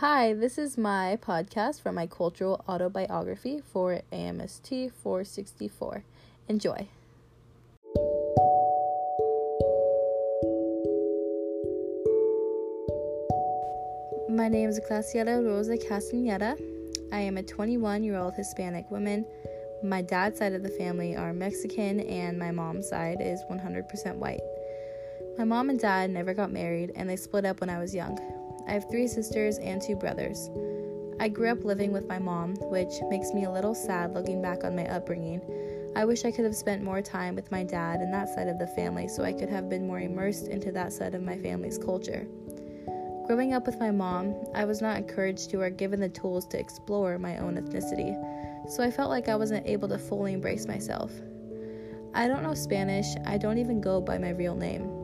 Hi, this is my podcast from my cultural autobiography for AMST 464. Enjoy. My name is Graciela Rosa Castaneda. I am a 21 year old Hispanic woman. My dad's side of the family are Mexican, and my mom's side is 100% white. My mom and dad never got married, and they split up when I was young. I have three sisters and two brothers. I grew up living with my mom, which makes me a little sad looking back on my upbringing. I wish I could have spent more time with my dad and that side of the family so I could have been more immersed into that side of my family's culture. Growing up with my mom, I was not encouraged to or given the tools to explore my own ethnicity, so I felt like I wasn't able to fully embrace myself. I don't know Spanish, I don't even go by my real name.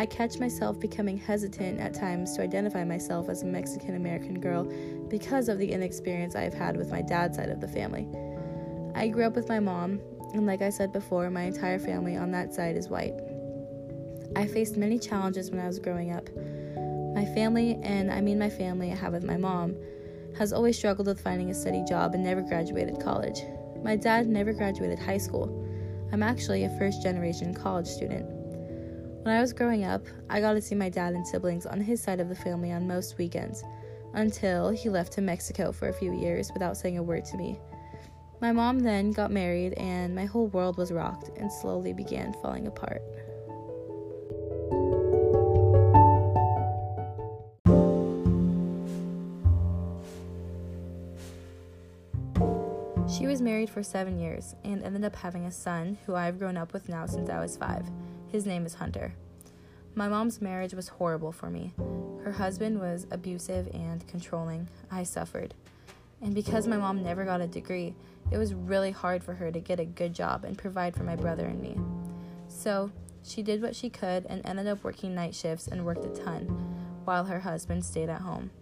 I catch myself becoming hesitant at times to identify myself as a Mexican American girl because of the inexperience I have had with my dad's side of the family. I grew up with my mom, and like I said before, my entire family on that side is white. I faced many challenges when I was growing up. My family, and I mean my family I have with my mom, has always struggled with finding a steady job and never graduated college. My dad never graduated high school. I'm actually a first generation college student. When I was growing up, I got to see my dad and siblings on his side of the family on most weekends, until he left to Mexico for a few years without saying a word to me. My mom then got married, and my whole world was rocked and slowly began falling apart. She was married for seven years and ended up having a son who I've grown up with now since I was five. His name is Hunter. My mom's marriage was horrible for me. Her husband was abusive and controlling. I suffered. And because my mom never got a degree, it was really hard for her to get a good job and provide for my brother and me. So, she did what she could and ended up working night shifts and worked a ton, while her husband stayed at home.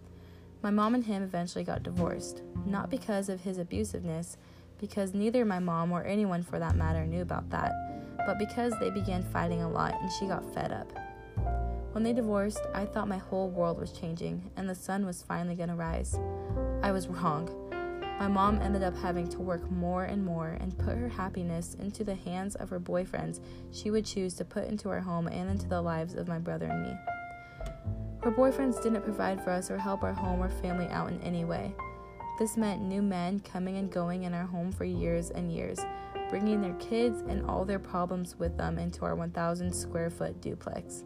My mom and him eventually got divorced, not because of his abusiveness, because neither my mom or anyone for that matter knew about that but because they began fighting a lot and she got fed up. When they divorced, I thought my whole world was changing and the sun was finally going to rise. I was wrong. My mom ended up having to work more and more and put her happiness into the hands of her boyfriends she would choose to put into our home and into the lives of my brother and me. Her boyfriends didn't provide for us or help our home or family out in any way. This meant new men coming and going in our home for years and years, bringing their kids and all their problems with them into our 1,000 square foot duplex.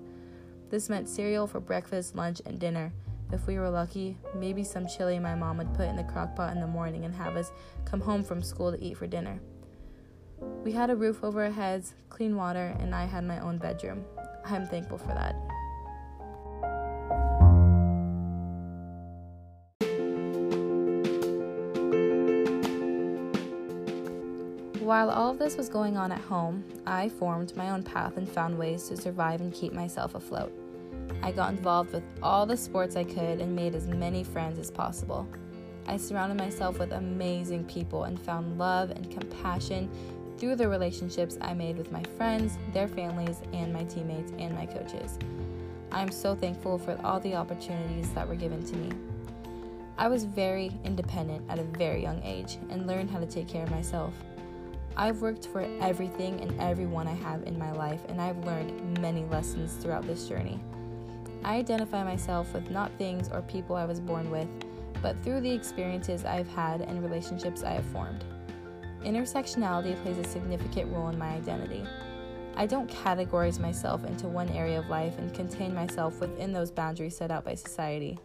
This meant cereal for breakfast, lunch, and dinner. If we were lucky, maybe some chili my mom would put in the crock pot in the morning and have us come home from school to eat for dinner. We had a roof over our heads, clean water, and I had my own bedroom. I'm thankful for that. While all of this was going on at home, I formed my own path and found ways to survive and keep myself afloat. I got involved with all the sports I could and made as many friends as possible. I surrounded myself with amazing people and found love and compassion through the relationships I made with my friends, their families, and my teammates and my coaches. I am so thankful for all the opportunities that were given to me. I was very independent at a very young age and learned how to take care of myself. I've worked for everything and everyone I have in my life, and I've learned many lessons throughout this journey. I identify myself with not things or people I was born with, but through the experiences I've had and relationships I have formed. Intersectionality plays a significant role in my identity. I don't categorize myself into one area of life and contain myself within those boundaries set out by society.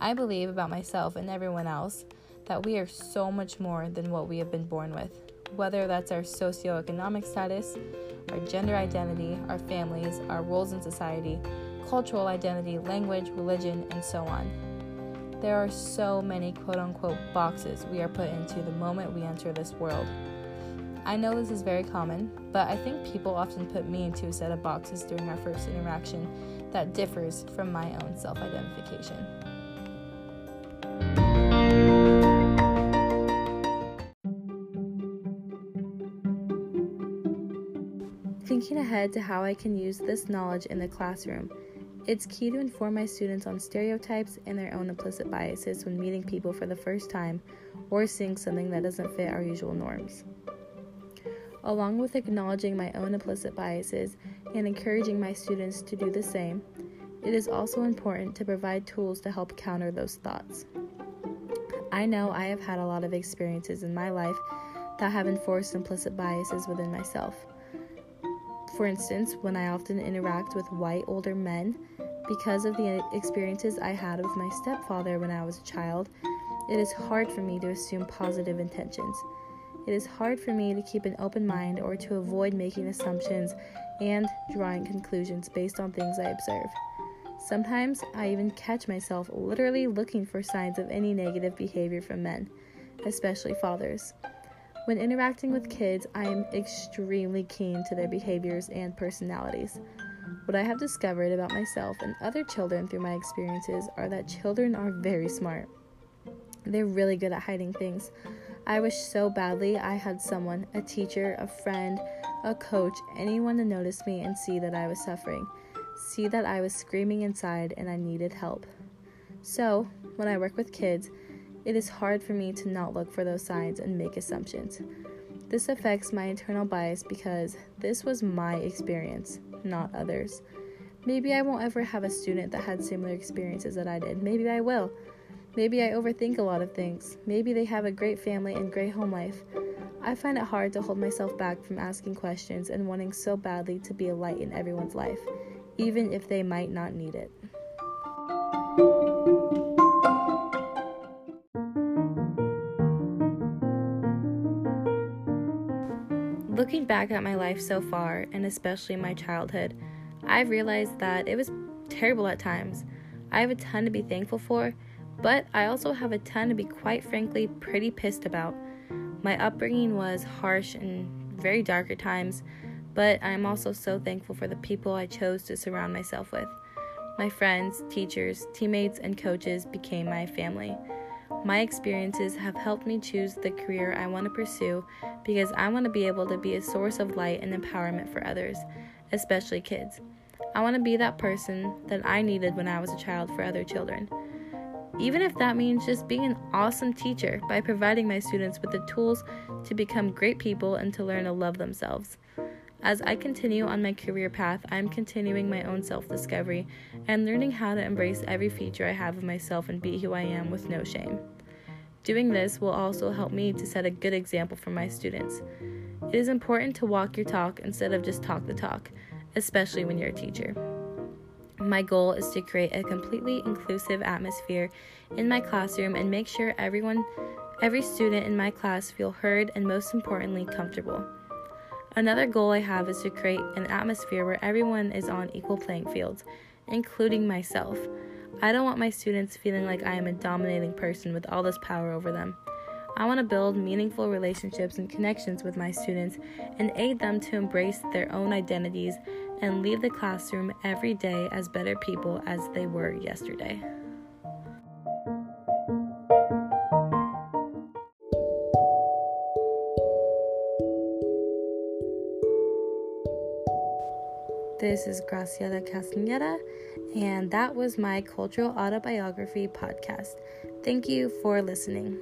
I believe about myself and everyone else that we are so much more than what we have been born with whether that's our socioeconomic status, our gender identity, our families, our roles in society, cultural identity, language, religion, and so on. There are so many quote unquote boxes we are put into the moment we enter this world. I know this is very common, but I think people often put me into a set of boxes during our first interaction that differs from my own self identification. Thinking ahead to how I can use this knowledge in the classroom, It's key to inform my students on stereotypes and their own implicit biases when meeting people for the first time or seeing something that doesn't fit our usual norms. Along with acknowledging my own implicit biases and encouraging my students to do the same, it is also important to provide tools to help counter those thoughts. I know I have had a lot of experiences in my life that have enforced implicit biases within myself. For instance, when I often interact with white older men, because of the experiences I had with my stepfather when I was a child, it is hard for me to assume positive intentions. It is hard for me to keep an open mind or to avoid making assumptions and drawing conclusions based on things I observe. Sometimes I even catch myself literally looking for signs of any negative behavior from men, especially fathers. When interacting with kids, I am extremely keen to their behaviors and personalities. What I have discovered about myself and other children through my experiences are that children are very smart. They're really good at hiding things. I wish so badly I had someone, a teacher, a friend, a coach, anyone to notice me and see that I was suffering see that I was screaming inside and I needed help. So, when I work with kids, it is hard for me to not look for those signs and make assumptions. This affects my internal bias because this was my experience, not others. Maybe I won't ever have a student that had similar experiences that I did. Maybe I will. Maybe I overthink a lot of things. Maybe they have a great family and great home life. I find it hard to hold myself back from asking questions and wanting so badly to be a light in everyone's life even if they might not need it. Looking back at my life so far, and especially my childhood, I've realized that it was terrible at times. I have a ton to be thankful for, but I also have a ton to be quite frankly pretty pissed about. My upbringing was harsh and very dark at times, but I am also so thankful for the people I chose to surround myself with. My friends, teachers, teammates, and coaches became my family. My experiences have helped me choose the career I want to pursue because I want to be able to be a source of light and empowerment for others, especially kids. I want to be that person that I needed when I was a child for other children. Even if that means just being an awesome teacher by providing my students with the tools to become great people and to learn to love themselves. As I continue on my career path, I am continuing my own self discovery and learning how to embrace every feature I have of myself and be who I am with no shame. Doing this will also help me to set a good example for my students. It is important to walk your talk instead of just talk the talk, especially when you're a teacher. My goal is to create a completely inclusive atmosphere in my classroom and make sure everyone every student in my class feel heard and most importantly comfortable. Another goal I have is to create an atmosphere where everyone is on equal playing fields, including myself. I don't want my students feeling like I am a dominating person with all this power over them. I want to build meaningful relationships and connections with my students and aid them to embrace their own identities and leave the classroom every day as better people as they were yesterday. This is Graciela Castaneda, and that was my cultural autobiography podcast. Thank you for listening.